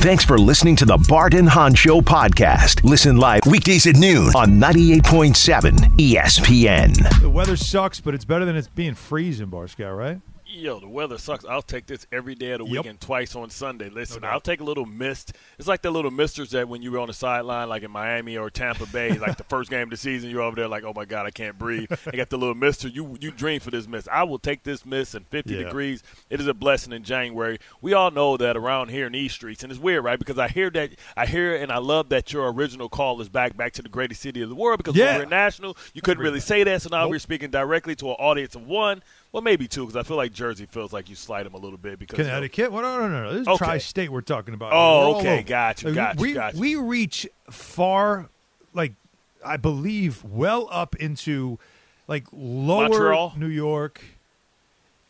Thanks for listening to the Bart and Hahn Show podcast. Listen live weekdays at noon on 98.7 ESPN. The weather sucks, but it's better than it's being freezing, Barskow, right? Yo, the weather sucks. I'll take this every day of the Yep. week and twice on Sunday. Listen, doubt. I'll take a little mist. It's like the little misters that when you were on the sideline, like in Miami or Tampa Bay, like the first game of the season, you're over there like, oh my God, I can't breathe. I got the little mister. You you dream for this mist. I will take this mist in 50 Yeah. degrees. It is a blessing in January. We all know that around here in these streets, and it's weird, right? Because I hear that, I hear and I love that your original call is back, back to the greatest city of the world. Because Yeah. when we're national, you couldn't really say that. So now Nope. we're speaking directly to an audience of one. Well, maybe two, because I feel like Jersey feels like you slight them a little bit because Connecticut? Well, no, no, no, no. This is Okay. tri-state we're talking about. Oh, We're okay. Got you, got you, we, got you. We reach far, like I believe, well up into like lower Montreal? New York.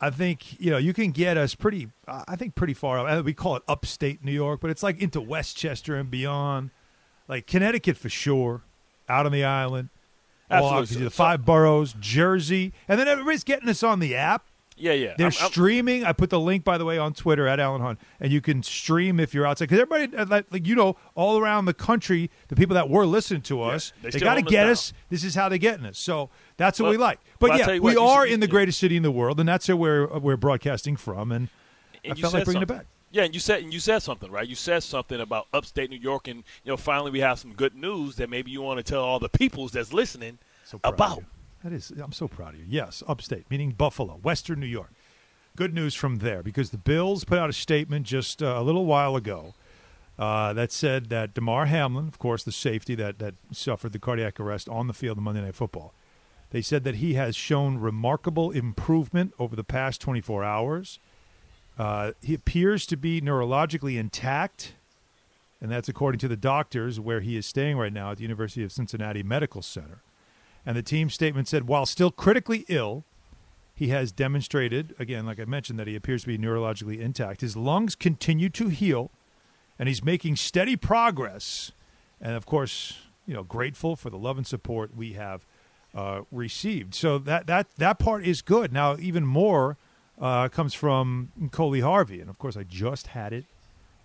I think you know you can get us pretty. I think pretty far up. Uh, We call it upstate New York, but it's like into Westchester and beyond. Like Connecticut for sure, out on the island. Absolutely. the five boroughs, Jersey, and then everybody's getting us on the app. Yeah, yeah. They're I'm- I'm- streaming. I put the link, by the way, on Twitter at Alan Hahn, and you can stream if you're outside. Because everybody, uh, like like, you know, all around the country, the people that were listening to us, they they, got to us get now. us. This is how they're getting us. So that's what Well- we like. But well, yeah, tell we what, are should- in the yeah. greatest city in the world, and that's where we're, we're broadcasting from. And, and I felt like bringing it back. Yeah, and you said and you said something, right? You said something about upstate New York, and you know, finally we have some good news that maybe you want to tell all the peoples that's listening So about. That is, I'm so proud of you. Yes, upstate, meaning Buffalo, Western New York. Good news from there because the Bills put out a statement just uh, a little while ago uh, that said that Damar Hamlin, of course, the safety that that suffered the cardiac arrest on the field of Monday Night Football, they said that he has shown remarkable improvement over the past 24 hours. Uh, he appears to be neurologically intact, and that's according to the doctors where he is staying right now at the University of Cincinnati Medical Center. And the team statement said, while still critically ill, he has demonstrated, again, like I mentioned, that he appears to be neurologically intact. His lungs continue to heal, and he's making steady progress. And of course, you know, grateful for the love and support we have uh, received. So that that that part is good. Now, even more uh, comes from Coley Harvey, and of course, I just had it,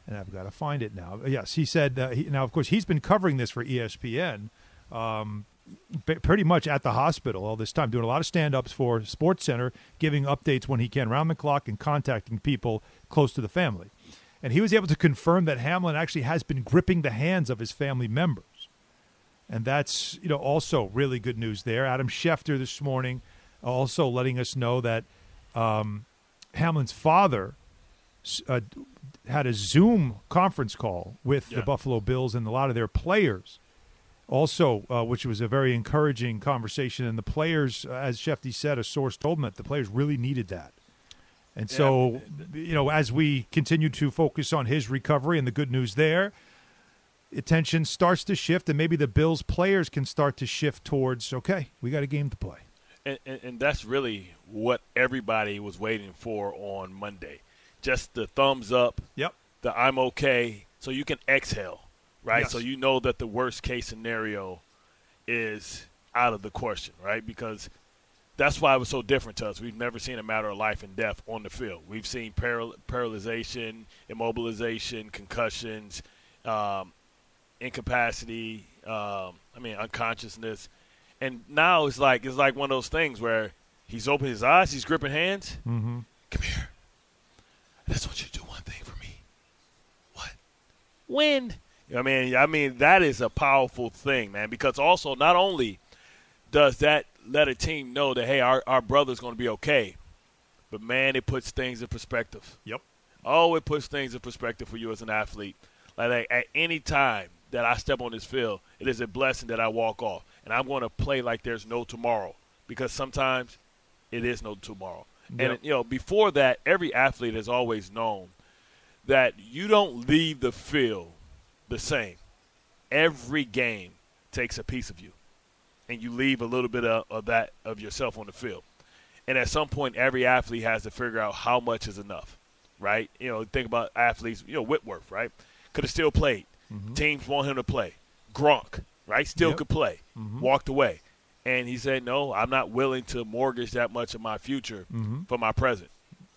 and I've got to find it now. Yes, he said. Uh, he, now, of course, he's been covering this for ESPN um, p- pretty much at the hospital all this time, doing a lot of stand-ups for Sports Center, giving updates when he can, round the clock, and contacting people close to the family. And he was able to confirm that Hamlin actually has been gripping the hands of his family members, and that's you know also really good news there. Adam Schefter this morning also letting us know that um, Hamlin's father uh, had a Zoom conference call with the Buffalo Bills and a lot of their players also, uh, which was a very encouraging conversation. And the players, uh, as Shefty said, a source told him that the players really needed that. And so, you know, as we continue to focus on his recovery and the good news there, attention starts to shift, and maybe the Bills players can start to shift towards, okay, we got a game to play. And, and, and that's really what everybody was waiting for on Monday. Just the thumbs up, Yep. the I'm okay, so you can exhale, right? Yes. So you know that the worst case scenario is out of the question, right? Because that's why it was so different to us. We've never seen a matter of life and death on the field. We've seen paral- paralyzation, immobilization, concussions, um, incapacity. Um, I mean, unconsciousness, and now it's like it's like one of those things where he's opened his eyes, he's gripping hands. Mm-hmm. Come here. I just want you to do one thing for me. What? Win. I mean, I mean that is a powerful thing, man. Because also, not only does that let a team know that hey, our our brother's going to be okay, but man, it puts things in perspective. Yep. Oh, it puts things in perspective for you as an athlete. Like, like, at any time that I step on this field, it is a blessing that I walk off, and I'm going to play like there's no tomorrow. Because sometimes it is no tomorrow. Yep. And you know, before that, every athlete has always known that you don't leave the field the same. Every game takes a piece of you, and you leave a little bit of, of that of yourself on the field. And at some point, every athlete has to figure out how much is enough, right? You know, think about athletes. You know, Whitworth, right? Could have still played. Mm-hmm. Teams want him to play. Gronk, right? Still Yep. could play. Walked away, and he said, "No, I'm not willing to mortgage that much of my future Mm-hmm. for my present."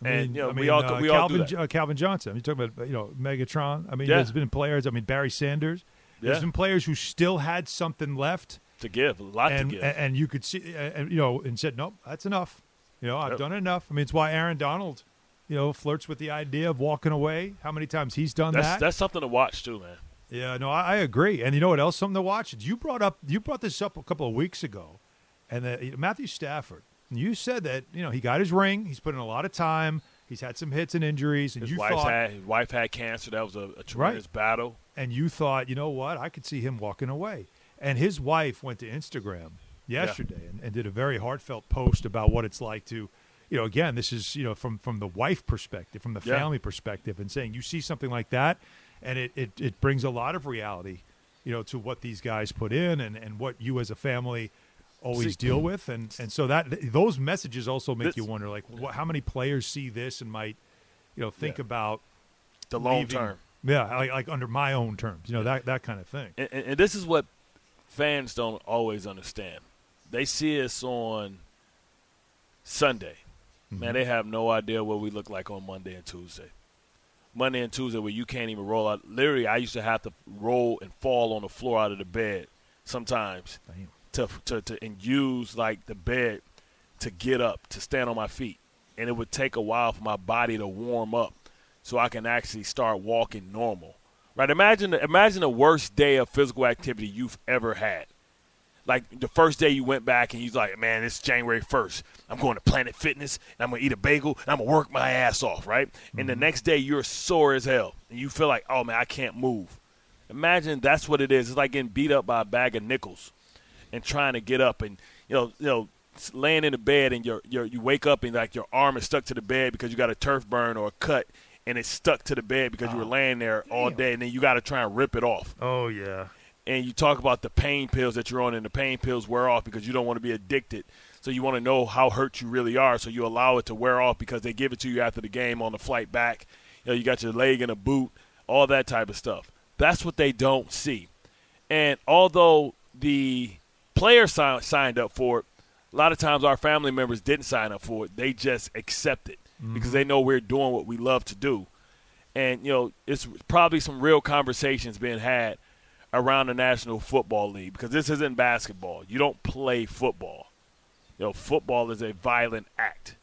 I And, you know, I we all- uh, we all do Calvin, that. Uh, Calvin Johnson. I mean, you're talking about you know Megatron. I mean, Yeah. there's been players. I mean, Barry Sanders. There's been players who still had something left, to give a lot and to give. and and you could see, uh, and you know, and said, nope, that's enough. You know, I've Yep. done enough. I mean, it's why Aaron Donald, you know, flirts with the idea of walking away. How many times he's done that's that? that's something to watch too, man. Yeah, no, I, I agree. And you know what else? Something to watch. You brought up you brought this up a couple of weeks ago, and the, Matthew Stafford. You said that you know he got his ring. He's put in a lot of time. He's had some hits and injuries, and His you wife thought had his wife had cancer. That was a, a tremendous battle. and you thought, you know what? I could see him walking away. And his wife went to Instagram yesterday and, and did a very heartfelt post about what it's like to, you know, again, this is you know from from the wife perspective, from the Yeah. family perspective, and saying you see something like that, and it it, it brings a lot of reality, you know, to what these guys put in and and what you as a family always See- deal with, and and so that those messages also make This- you wonder, like, what, how many players see this and might, you know, think Yeah. about The long leaving- term. yeah, like, like under my own terms, you know, that that kind of thing. And, and, and this is what fans don't always understand. They see us on Sunday. Man, mm-hmm. they have no idea what we look like on Monday and Tuesday. Monday and Tuesday, where you can't even roll out. Literally, I used to have to roll and fall on the floor out of the bed sometimes Damn. to, to, to and use like the bed to get up to stand on my feet, and it would take a while for my body to warm up so I can actually start walking normal. Right? Imagine imagine the worst day of physical activity you've ever had. Like the first day you went back and was like, man, it's January first. I'm going to Planet Fitness and I'm gonna eat a bagel and I'm gonna work my ass off, right? And the mhm. next day you're sore as hell and you feel like, oh man, I can't move. Imagine that's what it is. It's like getting beat up by a bag of nickels and trying to get up and you know you know laying in the bed and your your you wake up and like your arm is stuck to the bed because you got a turf burn or a cut and it's stuck to the bed because you were ah. laying there all day and then you got to try and rip it off Oh yeah. And you talk about the pain pills that you're on and the pain pills wear off because you don't want to be addicted. So you want to know how hurt you really are. So you allow it to wear off because they give it to you after the game on the flight back. You know you got your leg in a boot all that type of stuff. That's what they don't see. And although the player si- signed up for it a lot of times our family members didn't sign up for it. They just accept it mm-hmm. because they know we're doing what we love to do. And you know it's probably some real conversations being had around the National Football League because this isn't basketball. You don't play football. You know, football is a violent act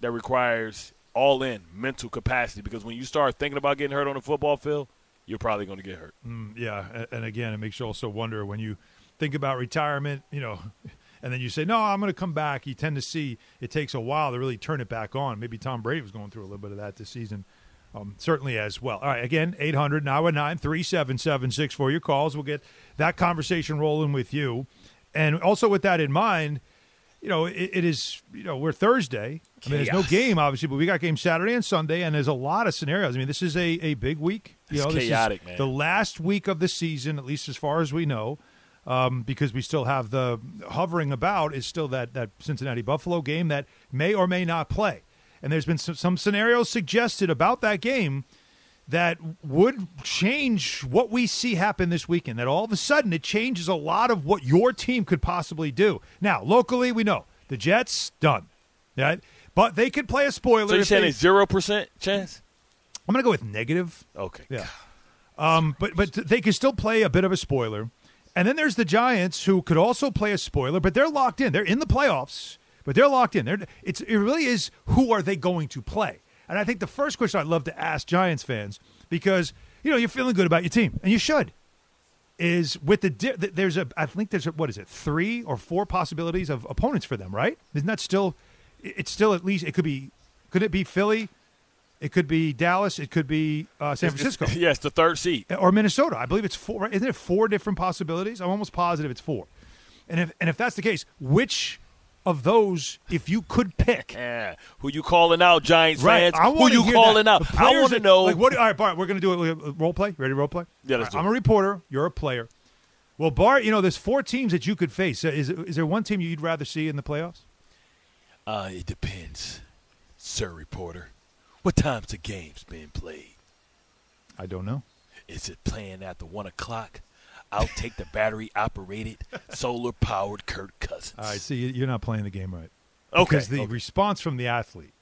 that requires all in mental capacity because when you start thinking about getting hurt on the football field, you're probably going to get hurt. Mm, yeah, and again, it makes you also wonder when you think about retirement, you know, and then you say, "No, I'm going to come back." You tend to see it takes a while to really turn it back on. Maybe Tom Brady was going through a little bit of that this season, um, certainly as well. All right, again, 800 919 3776 for your calls. We'll get that conversation rolling with you, and also with that in mind. You know, it, it is. You know, we're Thursday. I mean, there's no game, obviously, but we got games Saturday and Sunday, and there's a lot of scenarios. I mean, this is a, a big week. You It's know, this is chaotic, man. The last week of the season, at least as far as we know, um, because we still have the hovering about is still that that Cincinnati Buffalo game that may or may not play. And there's been some, some scenarios suggested about that game that would change what we see happen this weekend. That all of a sudden it changes a lot of what your team could possibly do. Now, locally, we know the Jets done, right? But they could play a spoiler. So you're saying it's zero percent chance? I'm going to go with negative. Okay. Yeah. Um, but but they can still play a bit of a spoiler. And then there's the Giants who could also play a spoiler, but they're locked in. They're in the playoffs, but they're locked in. They're, it's it really is who are they going to play? And I think the first question I'd love to ask Giants fans because you know you're feeling good about your team, and you should. Is with the there's a I think there's a, what is it three or four possibilities of opponents for them, right? Isn't that still? It's still at least it could be. Could it be Philly? It could be Dallas. It could be uh, San It's- Francisco yes, the third seat or Minnesota. I believe it's four. Right? Isn't it four different possibilities? I'm almost positive it's four. And if and if that's the case, which of those, if you could pick, Yeah. Who you calling out, Giants right? fans? Who you calling that. out? I want to know. Like what? All right, Bart. We're going to do a, role play. Ready to role play? Yeah, let's All do I'm it. a reporter. You're a player. Well, Bart, you know, there's four teams that you could face. Is is there one team you'd rather see in the playoffs? Uh, it depends, sir reporter. What time's the game's being played? I don't know. Is it playing after one o'clock? I'll take the battery operated, solar powered Kirk Cousins. All right, see, you're not playing the game right. Okay. Because the okay. response from the athlete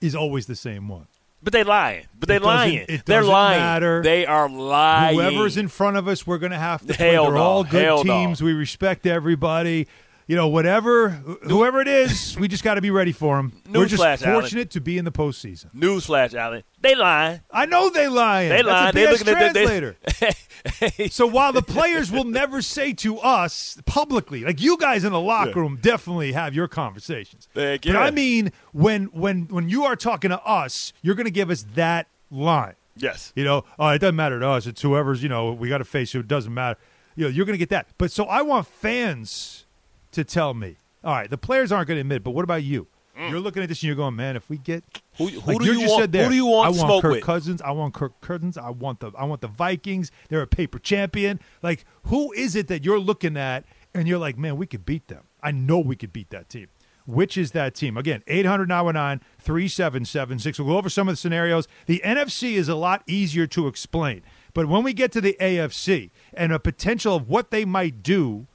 is always the same one. But they lying. But they lying. They're lying. matter. They are lying. Whoever's in front of us, we're going to have to play. They're no. all good Hell no. teams. We respect everybody. You know, whatever, whoever it is, we just got to be ready for them. We're just Alan. fortunate to be in the postseason. Newsflash, Allen. They lying. I know they lying. They lying. A They looking at the- they- translator. so while the players will never say to us publicly, like you guys in the locker Yeah. room definitely have your conversations. Heck But. I mean, when when when you are talking to us, you're going to give us that line. Yes. You know, oh, it doesn't matter to us. It's whoever's, you know, we got to face who it doesn't matter. You know, you're going to get that. But so I want fans to tell me, all right, the players aren't going to admit it, but what about you? Mm. You're looking at this and you're going, man, if we get Who, who like do you want? said there, who do you want I want Kirk with? Cousins. I want Kirk Cousins. I want the I want the Vikings. They're a paper champion. Like, who is it that you're looking at and you're like, man, we could beat them. I know we could beat that team. Which is that team? Again, 800 919 3776. We'll go over some of the scenarios. The NFC is a lot easier to explain. But when we get to the AFC and a potential of what they might do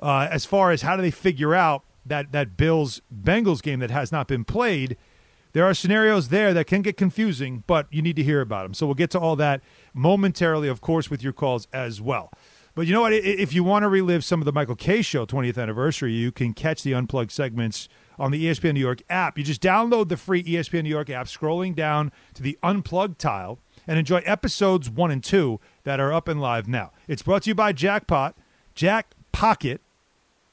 uh, as far as how do they figure out that that Bills Bengals game that has not been played. There are scenarios there that can get confusing, but you need to hear about them. So we'll get to all that momentarily, of course, with your calls as well. But you know what? If you want to relive some of the Michael Kay Show 20th anniversary, you can catch the unplugged segments on the ESPN New York app. You just download the free ESPN New York app, scrolling down to the unplugged tile, and enjoy episodes one and two that are up and live now. It's brought to you by Jackpot, Jack Pocket,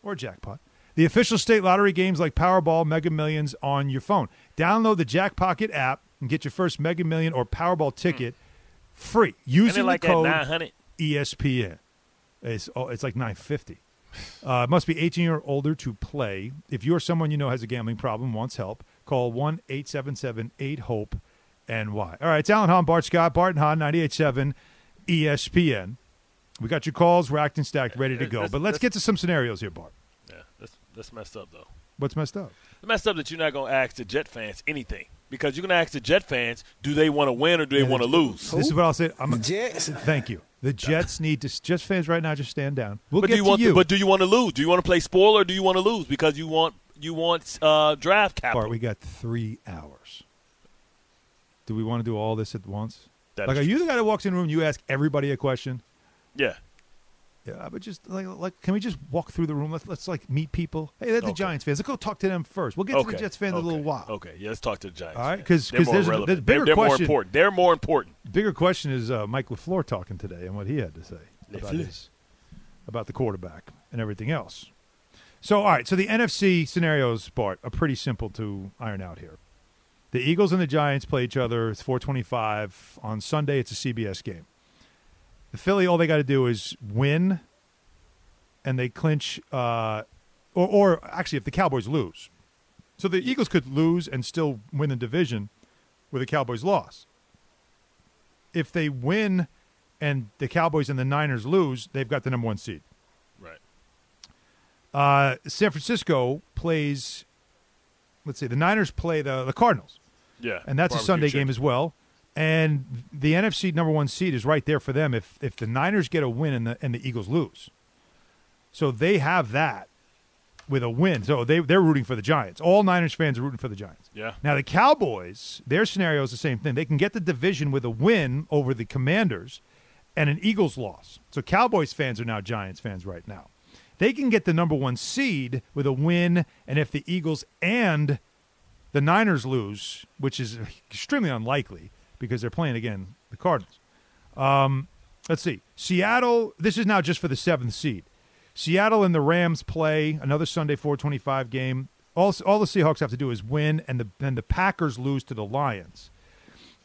or Jackpot. The official state lottery games like Powerball, Mega Millions on your phone. Download the Jack Pocket app and get your first Mega Million or Powerball ticket free using like the code 900. ESPN. It's oh, it's like nine fifty. Uh, must be 18 or older to play. If you're someone you know has a gambling problem, wants help, call 1 877 8 HOPE NY. All right, it's Alan Hahn, Bart Scott, Bart and Hahn, 98.7 ESPN. We got your calls racked and stacked, ready to go. But let's- get to some scenarios here, Bart. Yeah, that's that's messed up though. What's messed up? It's messed up that you're not going to ask the Jet fans anything because you're going to ask the Jet fans, do they want to win or do they Yeah, want to lose? This is what I'll say. I'm, a, Jets. Thank you. The Jets need to. Jets fans right now, just stand down. We'll but get do you to want? you. But do you want to lose? Do you want to play spoiler? or Do you want to lose because you want you want uh, draft capital? Bart, we got three hours. Do we want to do all this at once? That like, is are you the guy that walks in the room? You ask everybody a question. yeah. Yeah, but just like, like, can we just walk through the room? Let's let's like meet people. Hey, they're the Okay. Giants fans. Let's go talk to them first. We'll get to the Jets fans in a little while. Okay, yeah, let's talk to the Giants. All right, fans. 'cause- They're 'cause more there's there's a bigger they're, they're more question. important. They're more important. Bigger question is uh, Mike LaFleur talking today and what he had to say about LaFleur. his, about the quarterback and everything else. So, all right. So the NFC scenarios, part are pretty simple to iron out here. The Eagles and the Giants play each other. It's 425 on Sunday. It's a CBS game. The Philly, all they got to do is win, and they clinch. Uh, or, or actually, if the Cowboys lose, so the Eagles could lose and still win the division with a Cowboys loss. If they win and the Cowboys and the Niners lose, they've got the number one seed. Right. Uh, San Francisco plays. Let's see, the Niners play the the Cardinals, Yeah. and that's a Sunday chicken. game as well. And the NFC number one seed is right there for them if if the Niners get a win and the and the Eagles lose. So they have that with a win. So they they're rooting for the Giants. All Niners fans are rooting for the Giants. Yeah. Now the Cowboys, their scenario is the same thing. They can get the division with a win over the Commanders and an Eagles loss. So Cowboys fans are now Giants fans right now. They can get the number one seed with a win, and if the Eagles and the Niners lose, which is extremely unlikely because they're playing again the Cardinals. Um, let's see, Seattle. This is now just for the seventh seed. Seattle and the Rams play another Sunday 425 game. All, all the Seahawks have to do is win, and the and the Packers lose to the Lions.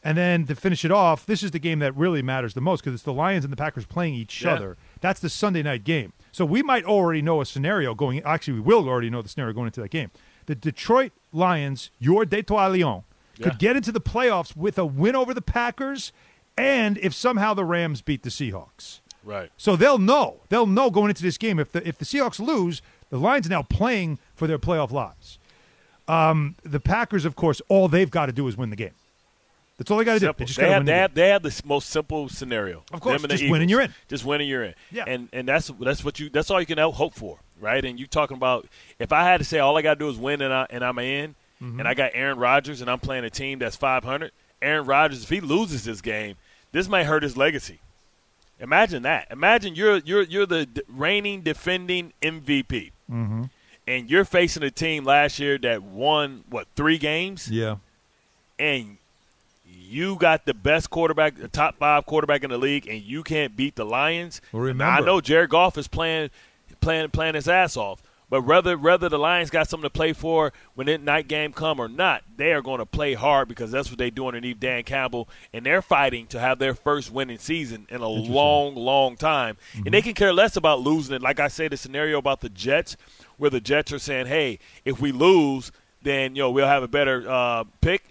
And then to finish it off, this is the game that really matters the most because it's the Lions and the Packers playing each Yeah. other. That's the Sunday night game. So we might already know a scenario going. Actually, we will already know the scenario going into that game. The Detroit Lions, your Detroit Lions, could get into the playoffs with a win over the Packers, and if somehow the Rams beat the Seahawks. Right. So they'll know. They'll know going into this game if the if the Seahawks lose, the Lions are now playing for their playoff lives. Um, the Packers, of course, all they've got to do is win the game. That's all they got to do. They just They have, win they, the game. have, they have the most simple scenario. Of course, just win and Eagles. you're in. Just win and you're in. Yeah. And and that's that's what you that's all you can hope for, right? And you talking about if I had to say all I got to do is win and I and I'm in, Mm-hmm. and I got Aaron Rodgers, and I'm playing a team that's 500. Aaron Rodgers, if he loses this game, this might hurt his legacy. Imagine that. Imagine you're you're you're the reigning defending MVP, Mm-hmm. and you're facing a team last year that won what three games, Yeah. and you got the best quarterback, the top five quarterback in the league, and you can't beat the Lions. Well, Now, remember- I know Jared Goff is playing, playing, playing his ass off. But whether whether the Lions got something to play for when that night game come or not, they are going to play hard because that's what they do underneath Dan Campbell, and they're fighting to have their first winning season in a long, long time. And they can care less about losing it. Like I say, the scenario about the Jets, where the Jets are saying, "Hey, if we lose, then you know we'll have a better uh, pick."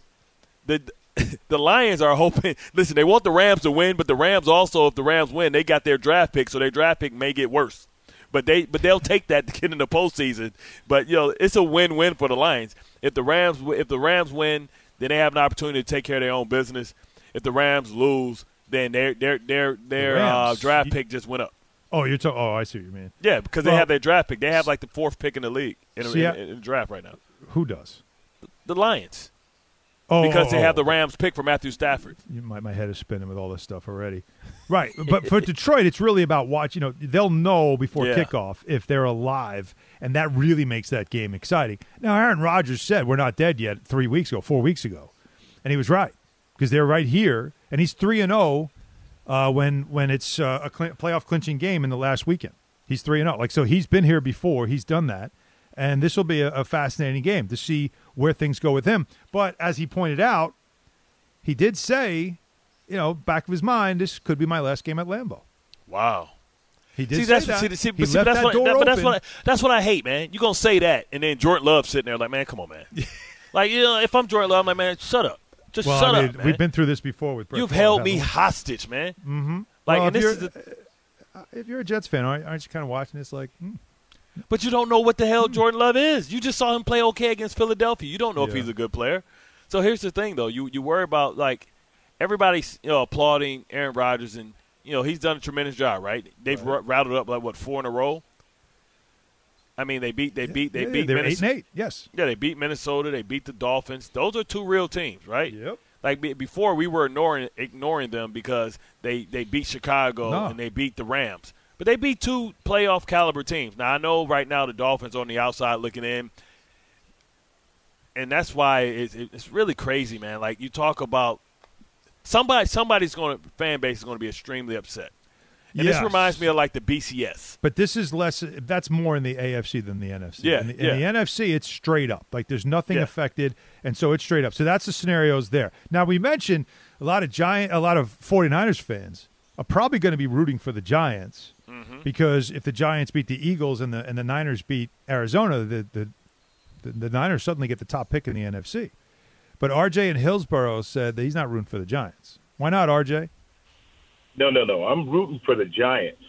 the the Lions are hoping. Listen, they want the Rams to win, but the Rams also, if the Rams win, they got their draft pick, so their draft pick may get worse. But they but they'll take that to get in the postseason. But you know, it's a win-win for the Lions. If the Rams if the Rams win, then they have an opportunity to take care of their own business. If the Rams lose, then their their their their uh, draft pick just went up. Oh, you're talking. Oh, I see what you mean. Yeah, because they have their draft pick. They have like the fourth pick in the league in, See, in, in the draft right now. Who does? The Lions Oh, because oh, they have oh. the Rams pick for Matthew Stafford. You- My, my head is spinning with all this stuff already. Right. But for Detroit, it's really about watch. You know, they'll know before Yeah. kickoff if they're alive, and that really makes that game exciting. Now, Aaron Rodgers said we're not dead yet three weeks ago, four weeks ago, and he was right because they're right here, and he's three and zero uh, when when it's uh, a cl- playoff clinching game in the last weekend. He's three and zero. Like so, he's been here before. He's done that, and this will be a, a fascinating game to see where things go with him. But as he pointed out, he did say, you know, back of his mind, this could be my last game at Lambeau. Wow. He did See, say that's that. see, see, he see, left that's that what, door that- but that's what I, that's what I hate, man. You're gonna say that, and then Jordan Love sitting there like, man, come on, man. like, you know, if I'm Jordan Love, I'm like, man, shut up, just well, shut I mean, up, man. we've been through this before with Brett You've Favre, held me hostage, man. Mm-hmm. Like, well, and if, this you're, is the, uh, if you're a Jets fan, aren't, aren't you kind of watching this like, hmm, but you don't know what the hell hmm. Jordan Love is. You just saw him play okay against Philadelphia. You don't know if he's a good player. So here's the thing, though. You you worry about like everybody's you know applauding Aaron Rodgers, and you know he's done a tremendous job, right? They've Right. r- routed up like what four in a row. I mean, they beat they beat they yeah, beat they're eight Minnesota. and eight. Yes. Yeah, they beat Minnesota. They beat the Dolphins. Those are two real teams, right? Yep. Like before, we were ignoring ignoring them because they they beat Chicago No. and they beat the Rams. But they beat two playoff caliber teams. Now I know right now the Dolphins on the outside looking in, and that's why it's, it's really crazy, man. Like you talk about somebody somebody's going to fan base is going to be extremely upset. And Yes. this reminds me of like the BCS. But this is less. That's more in the AFC than the NFC. Yeah, In the, yeah. the NFC, it's straight up. Like there's nothing Yeah. affected, and so it's straight up. So that's the scenarios there. Now we mentioned a lot of giant, a lot of 49ers fans are probably going to be rooting for the Giants Mm-hmm. because if the Giants beat the Eagles and the and the Niners beat Arizona, the the the, the Niners suddenly get the top pick in the NFC. But RJ in Hillsborough said that he's not rooting for the Giants. Why not, RJ? No, no, no. I'm rooting for the Giants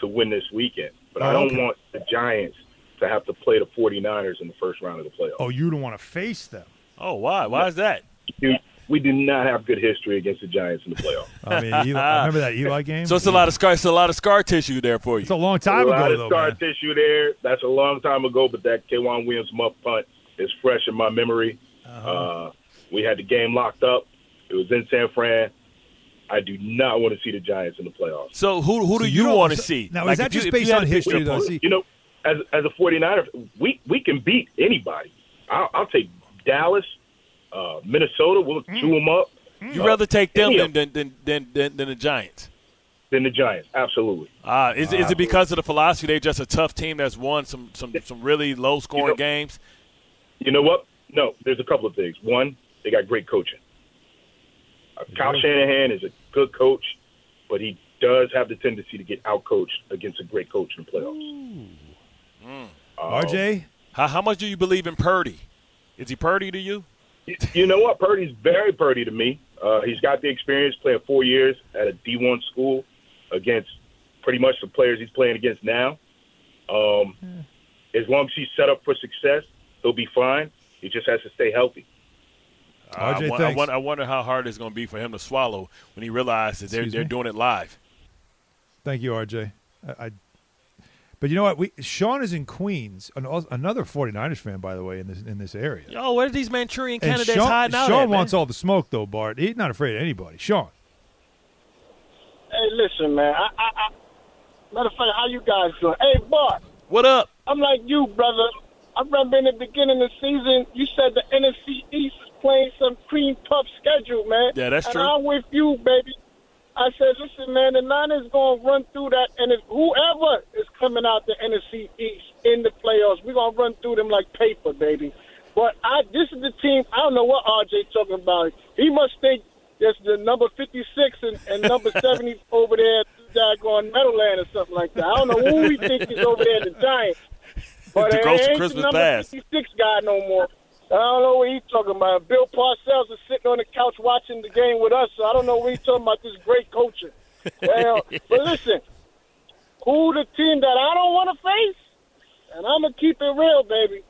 to win this weekend, but I Oh, don't okay. want the Giants to have to play the 49ers in the first round of the playoffs. Oh, you don't want to face them. Oh, why? Why is that? Dude, we do not have good history against the Giants in the playoffs. I mean, Eli, remember that Eli game. So it's a lot of scar. It's a lot of scar tissue there for you. It's a long time a lot ago, of though. scar man. tissue there. That's a long time ago, but that Kwan Williams muff punt is fresh in my memory. Uh-huh. uh we had the game locked up. It was in San Fran. I do not want to see the Giants in the playoffs. So who who do So you, don't- want to so- see? now, Like, is that just you based on history, though? See- You know, as as a 49er, we we can beat anybody. I'll, I'll take Dallas, uh, Minnesota. We'll Mm. chew them up. you'd rather take them than than, than than than than the Giants? Than the Giants, absolutely. Ah, is, is it because of the philosophy they're just a tough team that's won some some some really low scoring You know- games? You know what? No, there's a couple of things. One, they got great coaching. Uh, Kyle Shanahan is a good coach, but he does have the tendency to get outcoached against a great coach in the playoffs. Um, RJ, How, how much do you believe in Purdy? Is he Purdy to you? You know what? Purdy's very Purdy to me. Uh, he's got the experience playing four years at a D1 school against pretty much the players he's playing against now. Um, As long as he's set up for success, he'll be fine. He just has to stay healthy. I, RJ, won- I, thanks. wonder, I wonder how hard it's going to be for him to swallow when he realizes they're Excuse they're me? doing it live. thank you, RJ. I, I But you know what? We Sean is in Queens, an, another 49ers fan, by the way, in this in this area. Yo, where are these Manchurian And candidates Sean, hiding out Sean at, wants man? all the smoke, though, Bart. He's not afraid of anybody. Sean. Hey, listen, man. I, I, I, matter of fact, how you guys doing? Hey, Bart, What up? I'm like you, brother. I remember in the beginning of the season, you said the NFC East is playing some cream puff schedule, man. Yeah, that's and true. I'm with you, baby. I said, listen, man, the Niners going to run through that, and if whoever is coming out the NFC East in the playoffs, we're going to run through them like paper, baby. But I, this is the team. I don't know what RJ talking about. He must think there's the number 56 and, and number 70 over there, daggone Meadowland or something like that. I don't know who he thinks is over there, the Giants. But The it ghost ain't Christmas the number past. 56 guy no more. I don't know what he's talking about. Bill Parcells is sitting on the couch watching the game with us, so I don't know what he's talking about. This great coaching. Well, but listen, who the team that I don't want to face, and I'm gonna keep it real, baby.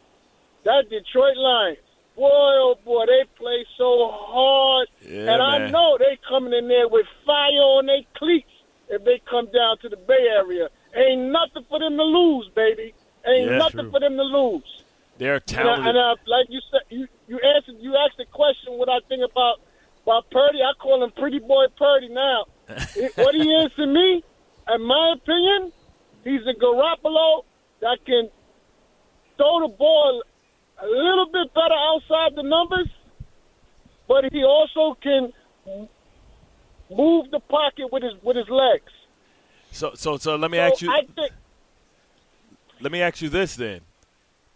That Detroit Lions. Boy, oh boy, they play so hard, Yeah, and I man. know they coming in there with fire on their cleats if they come down to the Bay Area. Ain't nothing for them to lose, baby. Ain't Yeah, nothing true. for them to lose. They're And, I, talented. and uh, like you said, you you answered, you asked the question what I think about about Purdy. I call him Pretty Boy Purdy now. What he is to me, in my opinion, he's a Garoppolo that can throw the ball a little bit better outside the numbers, but he also can move the pocket with his with his legs. so, so, so let me So ask you. I think Let me ask you this then.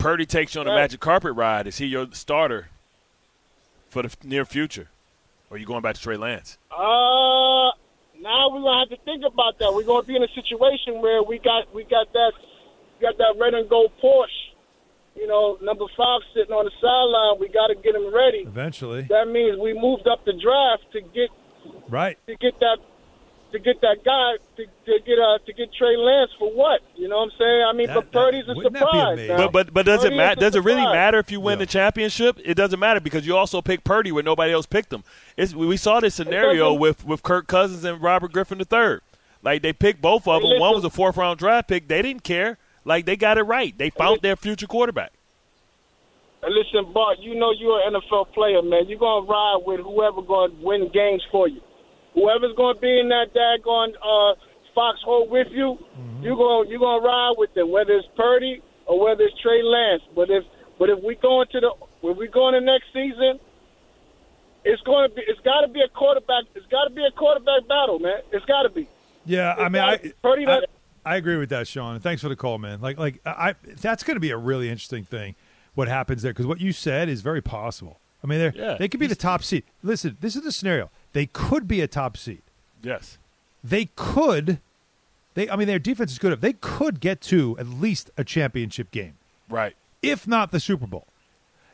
Purdy takes you on a magic carpet ride. Is he your starter for the near future? Or are you going back to Trey Lance? Uh, now we're gonna have to think about that. We're gonna be in a situation where we got we got that we got that red and gold Porsche. You know, number five sitting on the sideline. We got to get him ready. Eventually. That means we moved up the draft to get Right. to get that to get that guy to, to get uh to get Trey Lance for what? You know what I'm saying? I mean, That- but Purdy's a wouldn't that be surprise. But but but does it Purdy is matter? a Does it really matter if you win Yeah. the championship? It doesn't matter because you also picked Purdy when nobody else picked him. It's, we saw this scenario with with Kirk Cousins and Robert Griffin III. Like they picked both of Hey, them. One was a fourth round draft pick. They didn't care. Like they got it right. They found listen. their future quarterback. Listen, Bart, you know you're an NFL player, man. You're gonna ride with whoever gonna win games for you. Whoever's gonna be in that daggone uh, foxhole with you, you're gonna you're gonna ride with them, whether it's Purdy or whether it's Trey Lance. But if but if we go into the when we go into next season, it's gonna be it's got to be a quarterback. It's got to be a quarterback battle, man. It's got to be. Yeah, I mean, I, Purdy, I, I agree with that, Sean. And thanks for the call, man. Like, like I, that's going to be a really interesting thing. What happens there? Because what you said is very possible. I mean, they're, Yeah. they could be the top seed. Listen, this is the scenario. They could be a top seed. Yes. They could. They, I mean, their defense is good. They could get to at least a championship game, Right. if not the Super Bowl.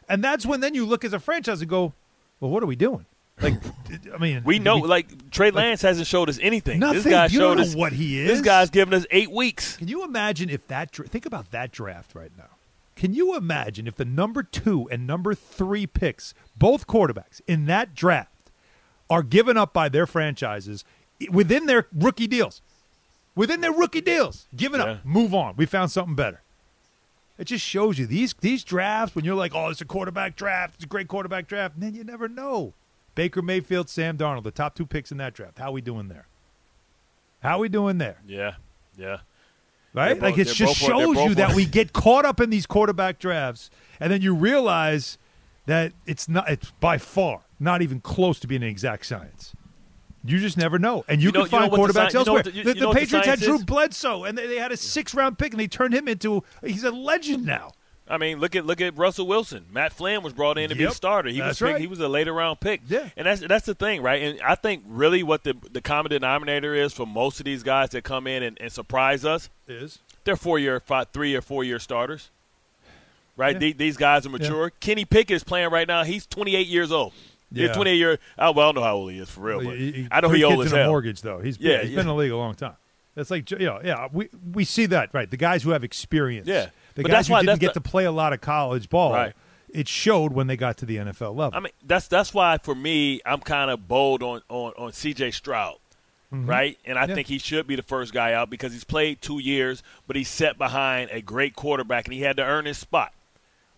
And that's when then you look as a franchise and go, well, what are we doing? Like, I mean, We know, we- like Trey Lance hasn't showed us anything. This Nothing. guy You showed us what he is. This guy's given us eight weeks. Can you imagine if that think about that draft right now? Can you imagine if the number two and number three picks, both quarterbacks in that draft, are given up by their franchises within their rookie deals? Within their rookie deals, given Yeah. up, move on. We found something better. It just shows you these these drafts when you're like, oh, it's a quarterback draft, it's a great quarterback draft, and then you never know. Baker Mayfield, Sam Darnold, the top two picks in that draft. How we doing there? How we doing there? Yeah. Yeah. right? They're like it just both shows you that we get caught up in these quarterback drafts, and then you realize that it's not. It's by far not even close to being an exact science. You just never know, and you, You know- can you know find the quarterbacks sci- you know elsewhere. the- the the the Patriots had Drew? Bledsoe, and they, they had a six round pick, and they turned him into he's a legend now. I mean, look at look at Russell Wilson. Matt Flynn was brought in to be a starter. He was picked, right. he was a later round pick. Yeah. and that's that's the thing, right? And I think really what the the common denominator is for most of these guys that come in and, and surprise us, Is they're four year, five, three or four year starters, right? Yeah. The- These guys are mature. Kenny Pickett is playing right now. He's 28 years old. He's Yeah. 28 year. Oh, well, I don't know how old he is for real, but He- he- I know he old kids as and a mortgage though. He's Yeah, yeah, he's yeah. been in the league a long time. That's like you know, yeah, we we see that right. The guys who have experience, Yeah. the But guys that's who why- didn't get the- to play a lot of college ball. Right. It showed when they got to the NFL level. I mean, that's that's why for me, I'm kind of bold on on on C.J. Stroud. Mm-hmm. right? And I Yeah. think he should be the first guy out because he's played two years, but he's set behind a great quarterback, and he had to earn his spot,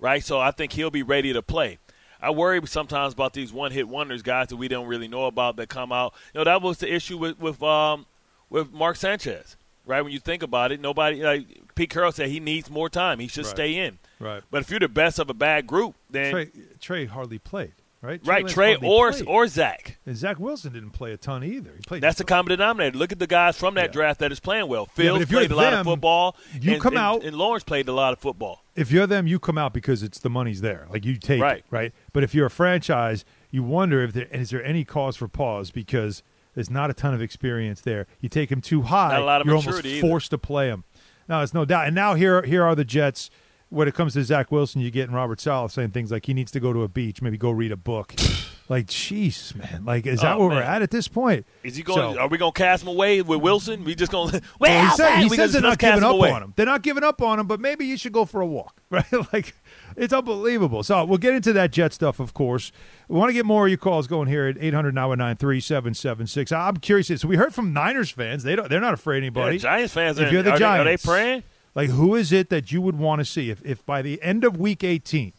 right? So I think he'll be ready to play. I worry sometimes about these one-hit wonders, guys that we don't really know about that come out. You know, that was the issue with with um, with Mark Sanchez, right? When you think about it, nobody like Pete Carroll said he needs more time. He should Right. stay in. Right. But if you're the best of a bad group, then Trey, Trey hardly played, right? right, Lance Trey or played. or Zach. and Zach Wilson didn't play a ton either. He played. That's the common denominator. Look at the guys from that Yeah. draft that is playing well. Yeah, if you're played a lot of football. you and, come and- out- and Lawrence played a lot of football. if you're them, you come out because it's the money's there. Like you take Right. it, right? But if you're a franchise, you wonder if there is there any cause for pause because there's not a ton of experience there. You take him too high, Not a lot of you're almost maturity either. forced to play him. No, it's no doubt. And now here here are the Jets. When it comes to Zach Wilson, you get in Robert Saleh saying things like he needs to go to a beach, maybe go read a book. like, jeez, man. Like, is that Oh, where we're at at this point? Is he going? So- are we going to cast him away with Wilson? We just going? to Well, Well, he, said, he we says they're not giving up away. on him. They're not giving up on him, but maybe you should go for a walk, right? like it's unbelievable. So we'll get into that jet stuff, of course. We want to get more of your calls going here at 800 919 3776. I'm curious. So we heard from Niners fans. They don't. They're not afraid of Yeah, anybody. Giants fans. If are, you're the are they- are they praying? Like, who is it that you would want to see if, if by the end of week 18,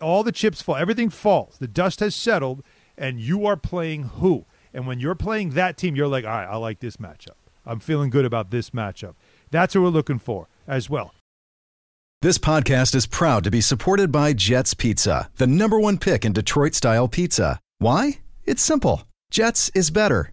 all the chips fall, everything falls, the dust has settled, and you are playing who? And when you're playing that team, you're like, all right, I like this matchup. I'm feeling good about this matchup. That's what we're looking for as well. This podcast is proud to be supported by Jets Pizza, the number one pick in Detroit style pizza. Why? It's simple. Jets is better.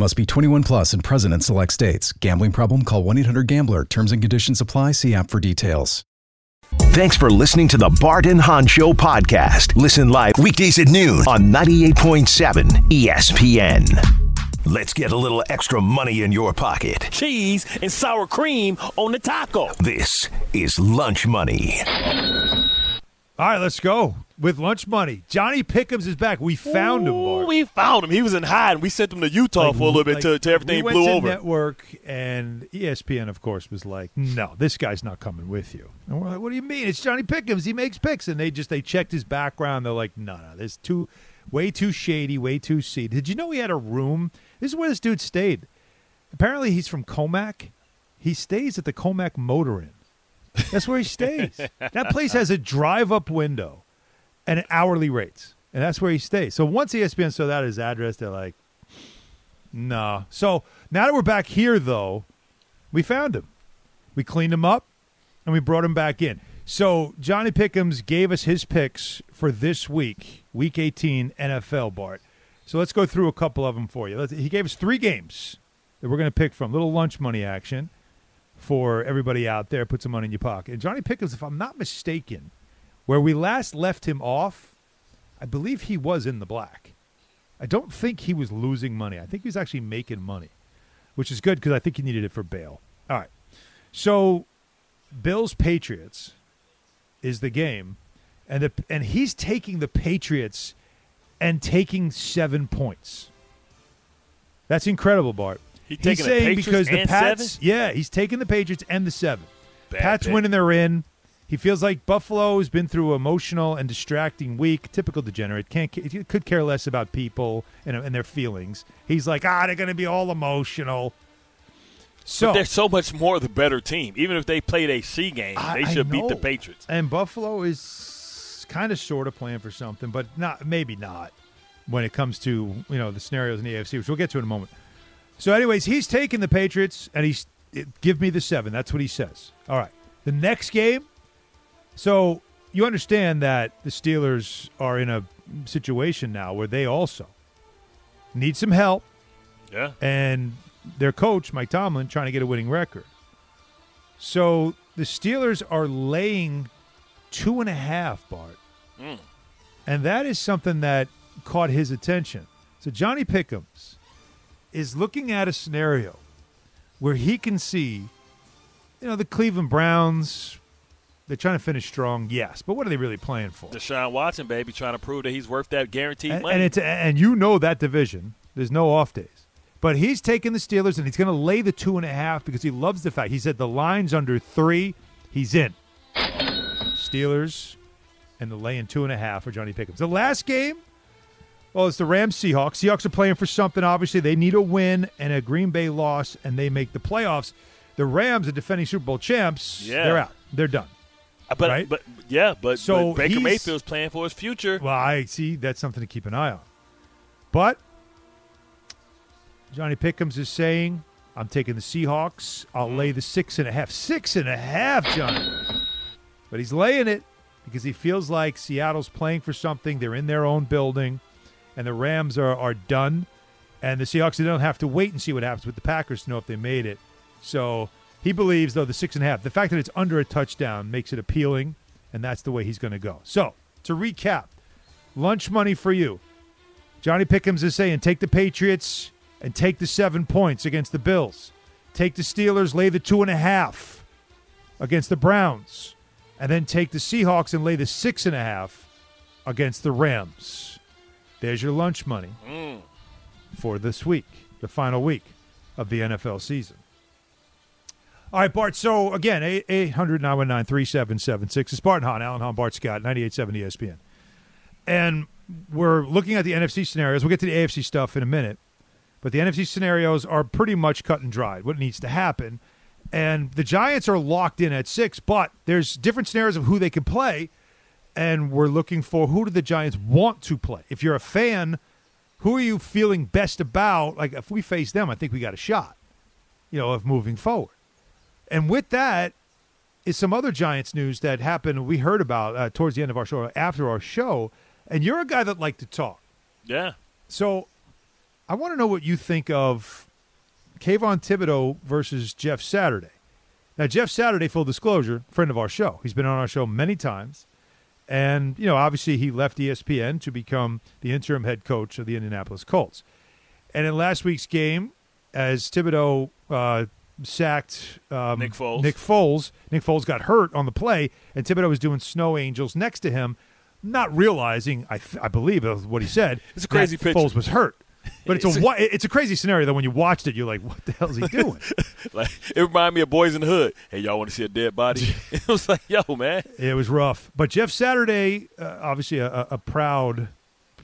Must be 21 plus and present in select states. Gambling problem? Call 1 800 Gambler. Terms and conditions apply. See app for details. Thanks for listening to the Bart and Hahn Show podcast. Listen live weekdays at noon on 98.7 ESPN. Let's get a little extra money in your pocket. Cheese and sour cream on the taco. This is Lunch Money. All right, let's go with lunch money. Johnny Pickums is back. We found him, Ooh, Bart. we found him. He was in hiding. We sent him to Utah for a little bit Like, till, till everything we went blew to over. Network and ESPN, of course, was like, "No, this guy's not coming with you." And we're like, "What do you mean? It's Johnny Pickums. He makes picks." And they just they checked his background. They're like, "No, no, this too, way too shady, way too seedy." Did you know he had a room? This is where this dude stayed. Apparently, he's from Commack. He stays at the Commack Motor Inn. That's where he stays. that place has a drive-up window and hourly rates, and that's where he stays. So once ESPN saw that his address, they're like, "No." So now that we're back here, though, we found him. We cleaned him up, and we brought him back in. So Johnny Pickums gave us his picks for this week, Week 18 NFL. Bart. So let's go through a couple of them for you. He gave us three games that we're going to pick from. Little lunch money action for everybody out there. Put some money in your pocket. And Johnny Pickums, if I'm not mistaken, where we last left him off, I believe he was in the black. I don't think he was losing money. I think he was actually making money, which is good because I think he needed it for bail. All right. So, Bills Patriots is the game, and the and he's taking the Patriots and taking seven points. That's incredible, Bart. He he's taking saying Patriots because the Pats, seven? yeah, he's taking the Patriots and the seven. Bad Pats pick. winning, they're in. He feels like Buffalo has been through emotional and distracting week. Typical degenerate. Can't could care less about people and, and their feelings. He's like, ah, they're going to be all emotional. So But they're so much more the better team. Even if they played a C game, I- they should beat the. Patriots. And Buffalo is kind of sort of playing for something, but not maybe not when it comes to you know the scenarios in the AFC, which we'll get to in a moment. So, anyways, he's taking the Patriots and he's give me the seven. That's what he says. All right. The next game, so you understand that the Steelers are in a situation now where they also need some help, Yeah. and their coach Mike Tomlin trying to get a winning record. So the Steelers are laying two and a half, Bart, hmm. and that is something that caught his attention. So Johnny Pickums is looking at a scenario where he can see, you know, the Cleveland Browns. They're trying to finish strong, yes, but what are they really playing for? Deshaun Watson, baby, trying to prove that he's worth that guaranteed and, money. and it's and you know that division. There's no off days. But he's taking the Steelers and he's going to lay the two and a half because he loves the fact he said the line's under three. He's in. Steelers and the laying two and a half for Johnny Pickums. The last game, well, it's the Rams Seahawks. Seahawks are playing for something. Obviously, they need a win and a Green Bay loss, and they make the playoffs. The Rams, the defending Super Bowl champs, Yeah. they're out. They're done. Uh, but, right? but yeah, but, So but Baker Mayfield's playing for his future. Well, I see that's something to keep an eye on. But Johnny Pickums is saying, I'm taking the Seahawks. I'll lay the six and a half. Six and a half, Johnny. But he's laying it because he feels like Seattle's playing for something. They're in their own building, and the Rams are, are done. And the Seahawks they don't have to wait and see what happens with the Packers to know if they made it. So he believes, though, the six and a half, the fact that it's under a touchdown makes it appealing, and that's the way he's going to go. So to recap, lunch money for you. Johnny Pickums is saying take the Patriots and take the seven points against the Bills. Take the Steelers, lay the two and a half against the Browns. And then take the Seahawks and lay the six and a half against the Rams. There's your lunch money mm. for this week, the final week of the NFL season. All right, Bart. So again, 800 919 3776. It's Bart Hahn, Alan Hahn, Bart Scott, 98.7 ESPN. And we're looking at the NFC scenarios. We'll get to the AFC stuff in a minute. But the NFC scenarios are pretty much cut and dried, what needs to happen. And the Giants are locked in at six, but there's different scenarios of who they can play. And we're looking for who do the Giants want to play. If you're a fan, who are you feeling best about? Like, if we face them, I think we got a shot, you know, of moving forward. And with that is some other Giants news that happened, we heard about uh, towards the end of our show, after our show. And you're a guy that liked to talk. Yeah. So I want to know what you think of Kayvon Thibodeaux versus Jeff Saturday. Now, Jeff Saturday, full disclosure, friend of our show. He's been on our show many times. And, you know, obviously he left ESPN to become the interim head coach of the Indianapolis Colts. And in last week's game, as Thibodeaux uh, sacked um, Nick Foles. Nick Foles, Nick Foles got hurt on the play, and Thibodeaux was doing snow angels next to him, not realizing, I, th- I believe of what he said, It's a crazy that picture. Foles was hurt. But it's a wi- it's a crazy scenario that when you watched it, you're like, what the hell is he doing? Like it reminded me of Boys in the Hood. Hey, y'all want to see a dead body? it was like, yo, man. It was rough. But Jeff Saturday, uh, obviously a, a- a proud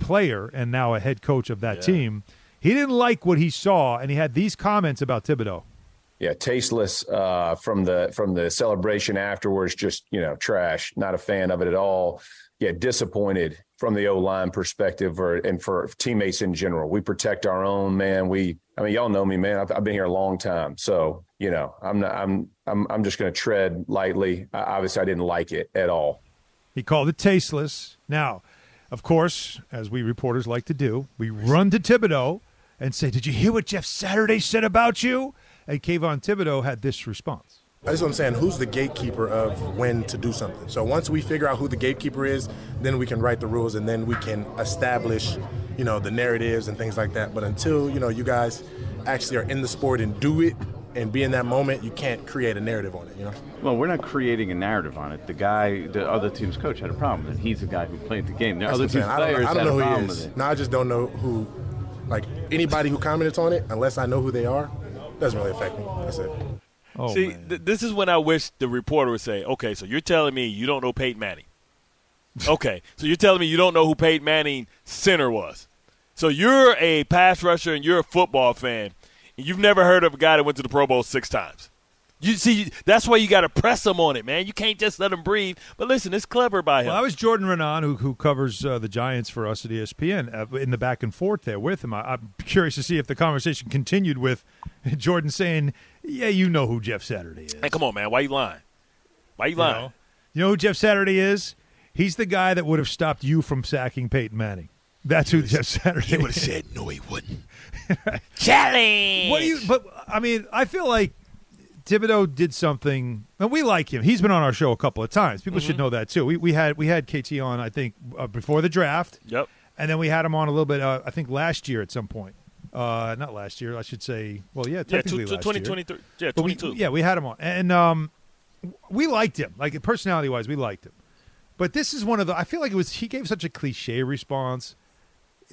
player and now a head coach of that Yeah. team, he didn't like what he saw, and he had these comments about Thibodeaux. yeah, tasteless uh, from the from the celebration afterwards. Just you know, trash. Not a fan of it at all. Yeah, disappointed from the O line perspective, or and for teammates in general. We protect our own man. We, I mean, y'all know me, man. I've, I've been here a long time, so you know, I'm not. I'm I'm I'm just going to tread lightly. I, obviously, I didn't like it at all. He called it tasteless. Now, of course, as we reporters like to do, we run to Thibodeaux and say, Did you hear what Jeff Saturday said about you? And Kayvon Thibodeaux had this response. That's what I'm saying. Who's the gatekeeper of when to do something? So once we figure out who the gatekeeper is, then we can write the rules and then we can establish, you know, the narratives and things like that. But until, you know, you guys actually are in the sport and do it and be in that moment, you can't create a narrative on it, you know? Well, we're not creating a narrative on it. The guy, the other team's coach had a problem with it. He's the guy who played the game. The other team's saying. I don't, players I had don't a know problem who he with is. it. No, I just don't know who, like, anybody who comments on it, unless I know who they are, doesn't really affect me. That's it. Oh, See, th- this is when I wish the reporter would say, "Okay, so you're telling me you don't know Peyton Manning? okay, so you're telling me you don't know who Peyton Manning center was? So you're a pass rusher and you're a football fan, and you've never heard of a guy that went to the Pro Bowl six times. You see, that's why you got to press him on it, man. You can't just let him breathe. But listen, it's clever by him. Well, that was Jordan Raanan, who, who covers uh, the Giants for us at ESPN, uh, in the back and forth there with him. I, I'm curious to see if the conversation continued with Jordan saying, Yeah, you know who Jeff Saturday is. hey, come on, man. Why you lying? Why you You lying? know? You know who Jeff Saturday is? He's the guy that would have stopped you from sacking Peyton Manning. That's who Jeff Saturday. He would have said no, he wouldn't. Challenge. What do you? But I mean, I feel like Thibodeaux did something, and we like him. He's been on our show a couple of times. People Mm-hmm. should know that too. We we had we had KT on, I think, uh, before the draft, Yep. and then we had him on a little bit. Uh, I think last year at some point. Uh, not last year, I should say. Well, yeah, Yeah, technically two, last 2023. Yeah, we, yeah, we had him on, and um, we liked him. Like personality wise, we liked him. But this is one of the. I feel like it was. He gave such a cliche response.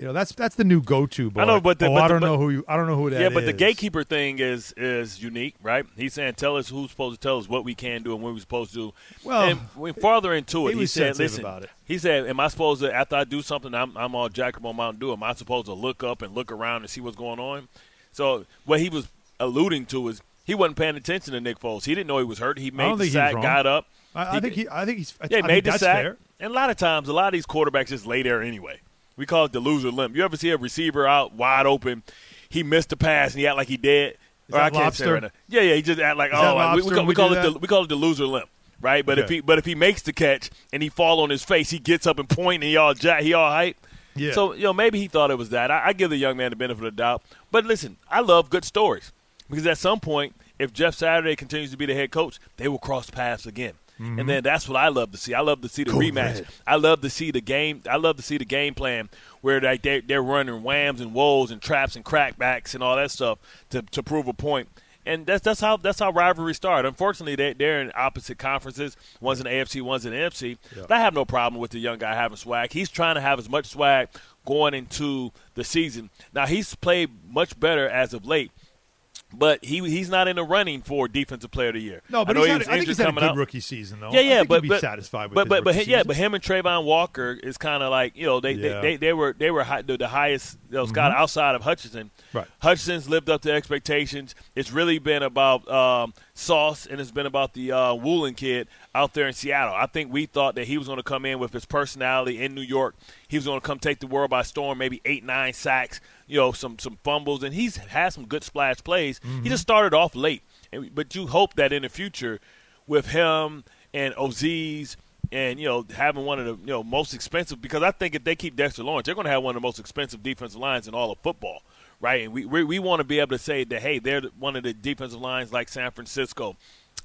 You know, that's that's the new go-to. Boy. I know, but the- oh, but I don't but- know who you. I don't know who that yeah, but the gatekeeper thing is is unique, right? He's saying, "Tell us who's supposed to tell us what we can do and when we're supposed to do." Well, and when farther into it, he he, said, "Listen," about it. he said, "Am I supposed to after I do something, I'm I'm all jacked up on Mountain Dew? Am I supposed to look up and look around and see what's going on?" So what he was alluding to is he wasn't paying attention to Nick Foles. He didn't know he was hurt. He made the he sack, got up. I, I think he. I think he's. Yeah, I he made the that's sack. fair. And a lot of times, a lot of these quarterbacks just lay there anyway. We call it the loser limp. You ever see a receiver out wide open? He missed the pass and he act like he dead. Is or that I can't lobster? say right now. Yeah, yeah. He just act like Is oh, like, we, we call, we call it the we call it the loser limp, right? But if he but if he makes the catch and he fall on his face, he gets up and point and he all jack, he all hype. Yeah. So you know maybe he thought it was that. I, I give the young man the benefit of the doubt. But listen, I love good stories because at some point, if Jeff Saturday continues to be the head coach, they will cross paths again. And then that's what I love to see. I love to see the rematch. I love to see the game. I love to see the game plan where like they they're running whams and woes and traps and crackbacks and all that stuff to to prove a point. And that's that's how that's how rivalries start. Unfortunately, they they're in opposite conferences. One's in the AFC, one's in the NFC. But I have no problem with the young guy having swag. He's trying to have as much swag going into the season. Now he's played much better as of late. But he he's not in the running for defensive player of the year. No, but I he's he was I think he's had a good out. rookie season, though. Yeah, yeah, but but, satisfied with but but, but yeah, but him and Travon Walker is kind of like you know they, Yeah. they, they they were they were high, the, the highest you know, Scott outside of Hutchinson. Mm-hmm. Right. Hutchinson's lived up to expectations. It's really been about um, Sauce and it's been about the uh, Woolen kid out there in Seattle. I think we thought that he was going to come in with his personality in New York. He was going to come take the world by storm, maybe eight nine sacks, you know, some some fumbles, and he's had some good splash plays. Mm-hmm. He just started off late, and, but you hope that in the future, with him and Azeez and you know having one of the you know most expensive because I think if they keep Dexter Lawrence, they're going to have one of the most expensive defensive lines in all of football, right? And we we, we want to be able to say that hey, they're one of the defensive lines like San Francisco,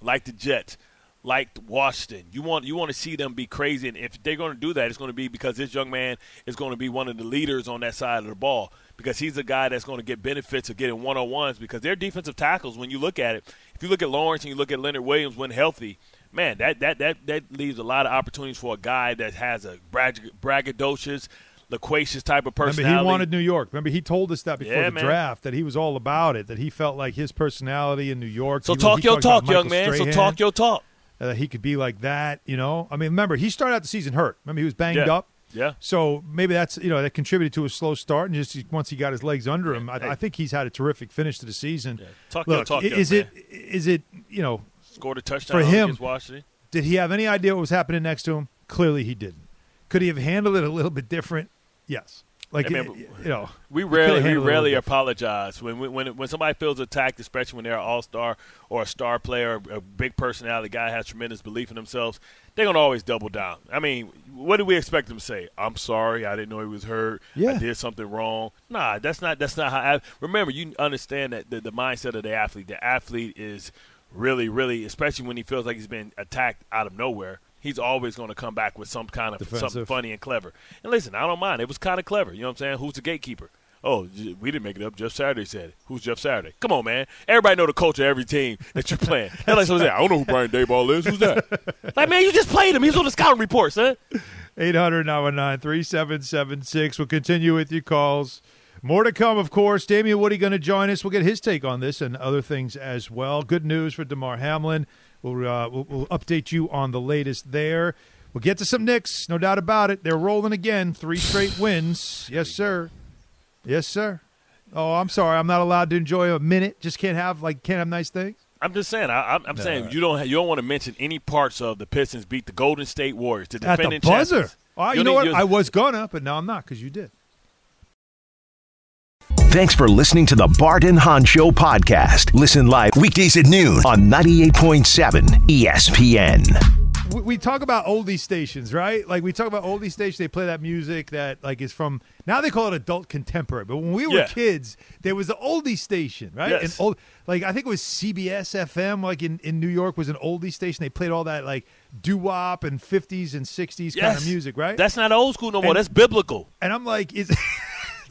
like the Jets. Like Washington, you want you want to see them be crazy, and if they're going to do that, it's going to be because this young man is going to be one of the leaders on that side of the ball because he's a guy that's going to get benefits of getting one on ones because they're defensive tackles. When you look at it, if you look at Lawrence and you look at Leonard Williams when healthy, man, that that that that leaves a lot of opportunities for a guy that has a braggadocious, loquacious type of personality. Remember, he wanted New York. Remember, he told us that before Yeah, the man. draft that he was all about it. That he felt like his personality in New York. so he talk your talk, young man. So talk your talk. uh, he could be like that. You know, I mean, remember he started out the season hurt. Remember, he was banged Yeah. up. Yeah. So maybe that's you know that contributed to a slow start, and just once he got his legs under him, I, Hey. I think he's had a terrific finish to the season. Talk your Look, talk, young is man. it is it you know Scored a touchdown for him- Washington. did he have any idea what was happening next to him? Clearly, he didn't. Could he have handled it a little bit different? Yes. Like I mean, you know, We rarely we handled it a little rarely apologize when we- when when somebody feels attacked, especially when they're an all star or a star player, a big personality guy has tremendous belief in themselves. They're gonna always double down. I mean, what do we expect them to say? I'm sorry, I didn't know he was hurt. Yeah. I did something wrong. Nah, that's not that's not how. I, remember, you understand that the, the mindset of the athlete. The athlete is really, really, especially when he feels like he's been attacked out of nowhere. He's always going to come back with some kind of something funny and clever. And listen, I don't mind. It was kind of clever. You know what I'm saying? Who's the gatekeeper? Oh, we didn't make it up. Jeff Saturday said it. Who's Jeff Saturday? Come on, man. Everybody know the culture of every team that you're playing. That's like someone say, I don't know who Brian Daboll is. Who's that? like, man, you just played him. He's on the scouting report, son. 800 3776 We'll continue with your calls. More to come, of course. Damien Woody going to join us. We'll get his take on this and other things as well. Good news for Damar Hamlin. We'll, uh, we'll, we'll update you on the latest there. We'll get to some Knicks, no doubt about it. They're rolling again. Three straight wins. Yes, sir. Yes, sir. Oh, I'm sorry. I'm not allowed to enjoy a minute. Just can't have like can't have nice things. I'm just saying. I, I'm, I'm saying you don't you don't want to mention any parts of the Pistons beat the Golden State Warriors, the At the defending buzzer. champions. Oh, you know what? you- I was gonna, but now I'm not because you did. Thanks for listening to the Bart and Hahn Show podcast. Listen live weekdays at noon on 98.7 ESPN. we, we talk about oldie stations, right? Like we talk about oldie stations. They play that music that like is from now they call it adult contemporary. But when we were Yeah. kids, there was the oldie station, right? Yes. And old, like I think it was CBS FM, like in, in New York, was an oldie station. They played all that like doo wop and fifties and sixties kind of music, right? That's not old school no more. And- That's biblical. And I'm like, is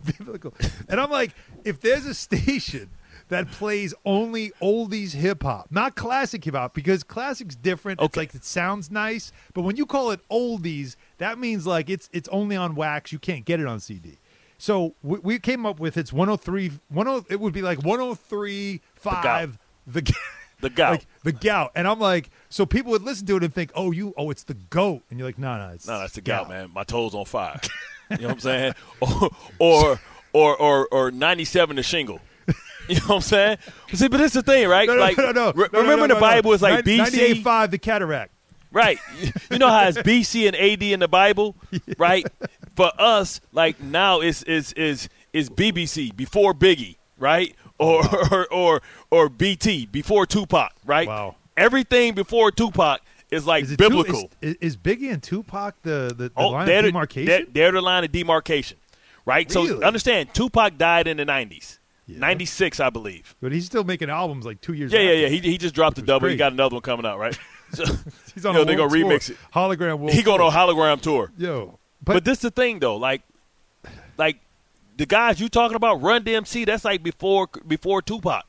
biblical? And I'm like, if there's a station that plays only oldies hip hop, not classic hip hop, because classic's different. It's Okay. like it sounds nice, but when you call it oldies, that means like it's it's only on wax. You can't get it on CD. So we, we came up with it's 103 10 it would be like 103 5 the g- The gout. like the gout and i'm like so people would listen to it and think oh you oh it's the goat and you're like no no it's No, that's the gout, man. My toes on fire. you know what I'm saying? Or or or or, or 97 the shingle. You know what I'm saying? See, but this is the thing, right? no, no, like, no, no, no, remember no, the Bible is like BC, 98.5 the cataract right? You know how it's BC and AD in the Bible, right? For us, like now, is is is is BBC before Biggie, right? Or or or or BT before Tupac, right? Wow. Everything before Tupac is like Is biblical. is, is Biggie and Tupac the the, the Oh, line of demarcation? They're, they're the line of demarcation, right? So understand, Tupac died in the '90s, '96, I believe. but he's still making albums like two years. Yeah, yeah, after. yeah. He, he just dropped the was double. He got another one coming out, right? So, he's on you know, a they're gonna remix it. Hologram world. he going on hologram tour. Yo, But, but, this the thing though, like, like the guys you talking about, Run DMC. That's like before before Tupac,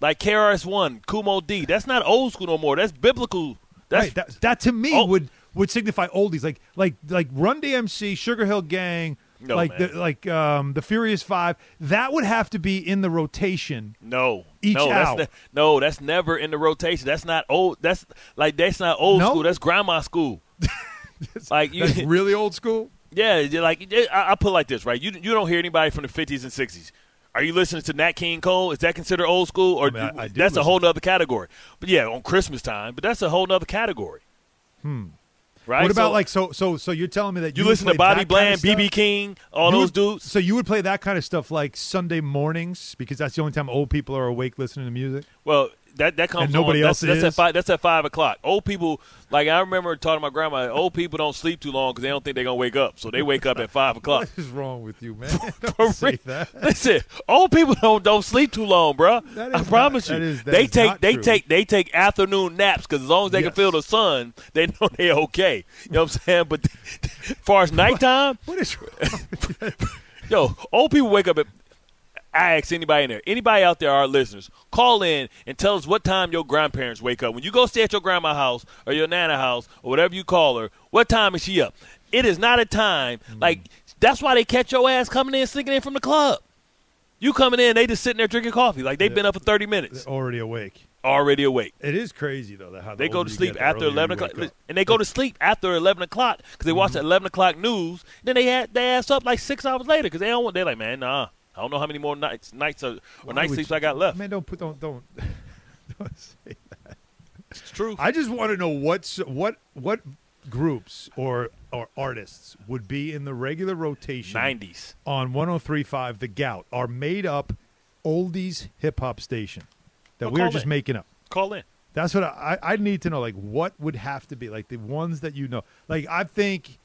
like KRS One, Kool Moe Dee. That's not old school no more. That's biblical. That's right, that, that to me Oh. would would signify oldies like like like Run DMC, Sugarhill Gang, No, like man. the like um the Furious Five. That would have to be in the rotation. No, Each no, out. that's ne- no, that's never in the rotation. That's not old. That's like that's not old No? school. That's grandma school. like you, That's really old school. yeah, like I, I put it like this, right? You you don't hear anybody from the 50s and 60s. Are you listening to Nat King Cole? Is that considered old school, or I mean, I- I that's a whole nother category? But yeah, on Christmas time, but that's a whole nother category. Hmm. Right. What about So like so so so you're telling me that you, would listen to Bobby that kind Bland, of? BB King, all You those would- dudes? So you would play that kind of stuff like Sunday mornings because that's the only time old people are awake listening to music. Well, that that comes And nobody on. else that's, that's at is? five. That's at five o'clock. Old people, like I remember talking to my grandma. Old people don't sleep too long because they don't think they're gonna wake up, so they wake up at five o'clock. What is wrong with you, man? For Don't say real. that. Listen, old people don't don't sleep too long, bro. That I promise not- you. that is- that they is take they true. take they take afternoon naps because as long as they can feel the sun, they know they're okay. You know what I'm saying? But as far as nighttime, What is wrong yo, old people wake up at. I ask anybody in there, anybody out there, our listeners, call in and tell us what time your grandparents wake up. When you go stay at your grandma's house or your nana house or whatever you call her, what time is she up? It is not a time like that's why they catch your ass coming in sneaking in from the club. You coming in, they just sitting there drinking coffee like they've been up for thirty minutes, Already awake. already awake. It is crazy though that how the They go to sleep after eleven o'clock, and they go to sleep after eleven o'clock because they watch Mm-hmm. the eleven o'clock news. Then they had they ass up like six hours later because they don't want. They're like, man, nah, I don't know how many more nights nights or, or night sleeps you- I got left. Man, don't put don't don't don't say that. It's true. I just want to know what's what what groups or or artists would be in the regular rotation Nineties. on 103.5 The Gout, are made up oldies hip hop station that Well, we are just in. making up. Call in. That's what I I need to know. Like, what would have to be like the ones that you know? Like, I think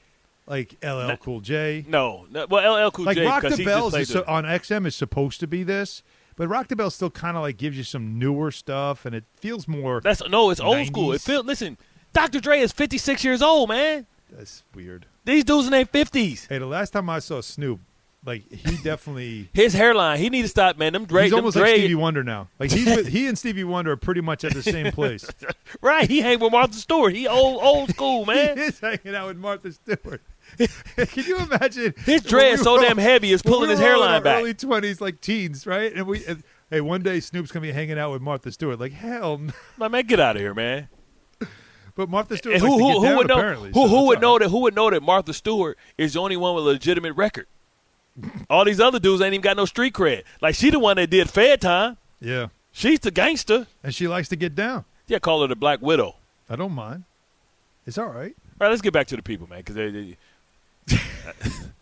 like LL. Cool J, No, no well, LL Cool like J Rock the he Bells is so, on XM is supposed to be this, but Rock the Bell still kind of like gives you some newer stuff, and it feels more. That's no, it's old school. It 90s. feel listen. Dr. Dre is fifty six years old, man. That's weird. These dudes in their fifties. Hey, the last time I saw Snoop, like he definitely. His hairline, he need to stop, man. Them Dre, he's almost like Stevie Wonder now. Like he's with, he and Stevie Wonder are pretty much at the same place. right? He hang with Martha Stewart. He old old school, man. he is hanging out with Martha Stewart. Can you imagine His dread we so were damn heavy, is pulling we his all hairline back. Early twenties, like teens, right? And we, and, hey, one day Snoop's gonna be hanging out with Martha Stewart. Like hell, no. Like, man, get out of here, man. but Martha Stewart who who, who down, would know who so who would all know that who would know that Martha Stewart is the only one with a legitimate record? All these other dudes ain't even got no street cred. Like she the one that did Fair Time. Yeah, She's the gangster. and she likes to get down. Yeah, call her the Black Widow. I don't mind. It's all right. All right, let's get back to the people, man, because they, they,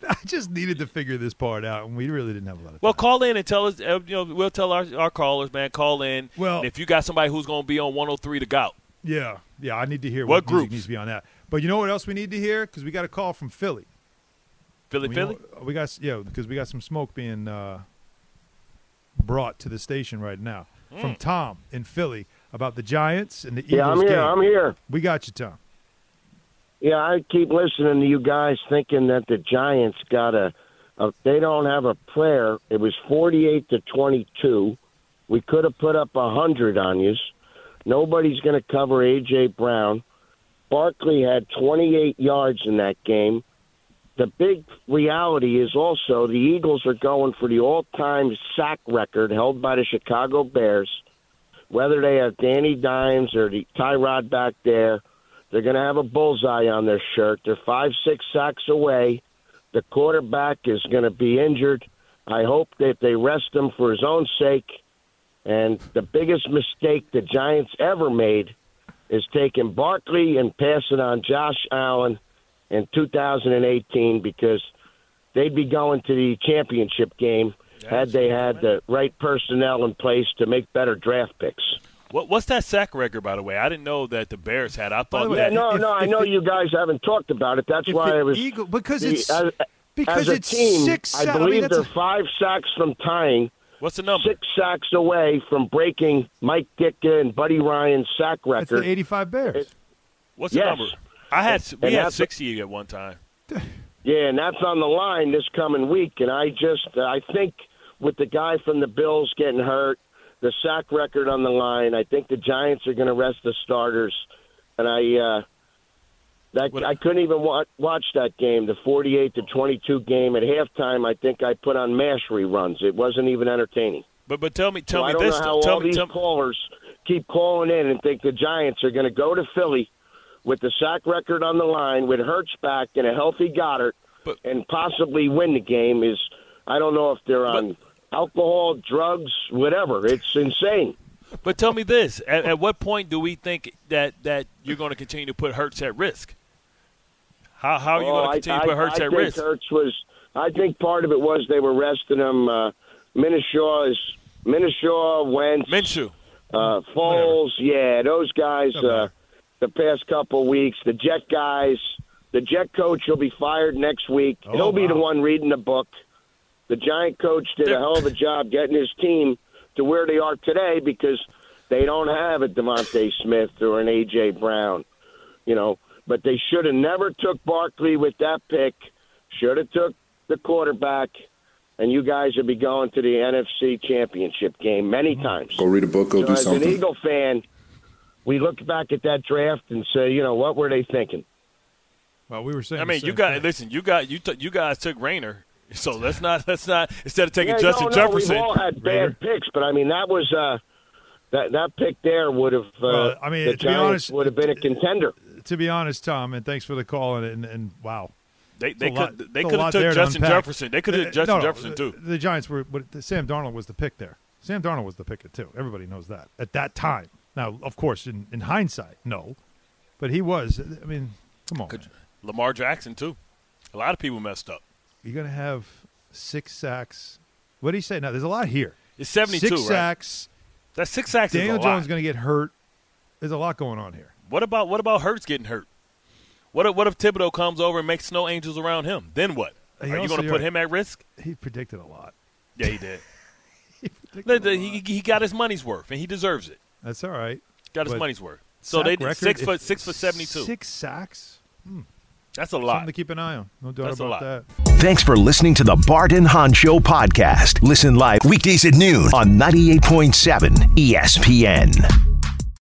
I just needed to figure this part out, and we really didn't have a lot of time. Well, call in and tell us. Uh, you know, we'll tell our, our callers, man. Call in. Well- if you got somebody who's going to be on 103 to gout. yeah, yeah, I need to hear What what, groups? needs to be on that. But you know what else we need to hear? Because we got a call from Philly. Philly, We Philly. know- we got yeah, because we got some smoke being uh, brought to the station right now Hmm. from Tom in Philly about the Giants and the Eagles. Yeah, I'm here. game. I'm here. We got you, Tom. Yeah, I keep listening to you guys thinking that the Giants got a, a they don't have a player. It was 48 to 22. We could have put up a 100 on you. Nobody's going to cover AJ Brown. Barkley had 28 yards in that game. The big reality is also the Eagles are going for the all-time sack record held by the Chicago Bears. Whether they have Danny Dimes or the Tyrod back there, they're going to have a bullseye on their shirt. They're five, six sacks away. The quarterback is going to be injured. I hope that they rest him for his own sake. And the biggest mistake the Giants ever made is taking Barkley and passing on Josh Allen in 2018 because they'd be going to the championship game had they had the right personnel in place to make better draft picks. What, what's that sack record, by the way? I didn't know that the Bears had. I the thought way, that. no, if- no, I know the- you guys haven't talked about it. That's why I was Eagle- because the- it's as, because as a it's team. six. I sa- believe mean, they're a- five sacks from tying, What's the number? six sacks away from breaking Mike Ditka and Buddy Ryan's sack That's record. the 85 Bears. What's the Yes. number? I had we And had 60 at one time. Yeah, and that's on the line this coming week. And I just, I think with the guy from the Bills getting hurt, the sack record on the line, I think the Giants are going to rest the starters. And I, uh, that I couldn't even wa- watch that game, the forty-eight to twenty-two game at halftime. I think I put on mash reruns. It wasn't even entertaining. But but tell me tell so me I don't this. know how tell all me these callers keep calling in and think the Giants are going to go to Philly with the sack record on the line with Hurts back and a healthy Goedert But- and possibly win the game. Is I don't know if they're on alcohol, drugs, whatever. It's insane. But tell me this: at, at what point do we think that that you're going to continue to put Hurts at risk? How how are you Oh, going to continue I, to put Hurts I at think risk? Hurts was. I think part of it was they were resting him. Uh, Minshew is Minshew, Wentz, Minshew. uh, Foles. Yeah, those guys. Doesn't Uh. The past couple weeks, the Jet guys. The Jet coach will be fired next week. Oh, He'll be the one reading the book. The Giant coach did a hell of a job getting his team to where they are today because they don't have a DeVonta Smith or an AJ Brown, you know. But they should have never took Barkley with that pick. Should have took the quarterback, and you guys would be going to the NFC Championship game many mm-hmm. times. Go read a book, go So do as an something. Eagle fan, we look back at that draft and say, you know, what were they thinking? Well, we were saying. I mean, you same got thing. listen. You got you t- you guys took Reagor, so let's not let's not instead of taking Yeah, Justin no, no, Jefferson. We've all had bad picks, but I mean that was uh, that that pick there would have. Uh, Well, I mean, the to be Giants honest- would have been a contender. To be honest, Tom, and thanks for the call. And, and, and wow, They they It's lot- could they could have took there to Justin. Jefferson. They could have Uh, Justin no, no, Jefferson too. The Giants were, but Sam Darnold was the pick there. Sam Darnold was the pick too. Everybody knows that at that time. Now, of course, in, in hindsight, no, but he was. I mean, come on, Could- Lamar Jackson too. A lot of people messed up. you're gonna have six sacks. What do you say? Now, there's a lot here. It's seventy two, Six right? sacks. That six sacks Daniel Jones going to get hurt. There's a lot going on here. What about what about Hurts getting hurt? What if, what if Thibodeaux comes over and makes snow angels around him? Then what? He Are you going to put him at risk? He predicted a lot. Yeah, he did. He predicted The- a lot. he, he got his money's worth, and he deserves it. That's all right. Got his But money's worth. So they did record, six if- foot six foot seventy two. Six sacks. Hmm. That's a Something lot. to keep an eye on. No doubt That's a about lot. that. Thanks for listening to the Bart and Hahn Show podcast. Listen live weekdays at noon on 98.7 ESPN.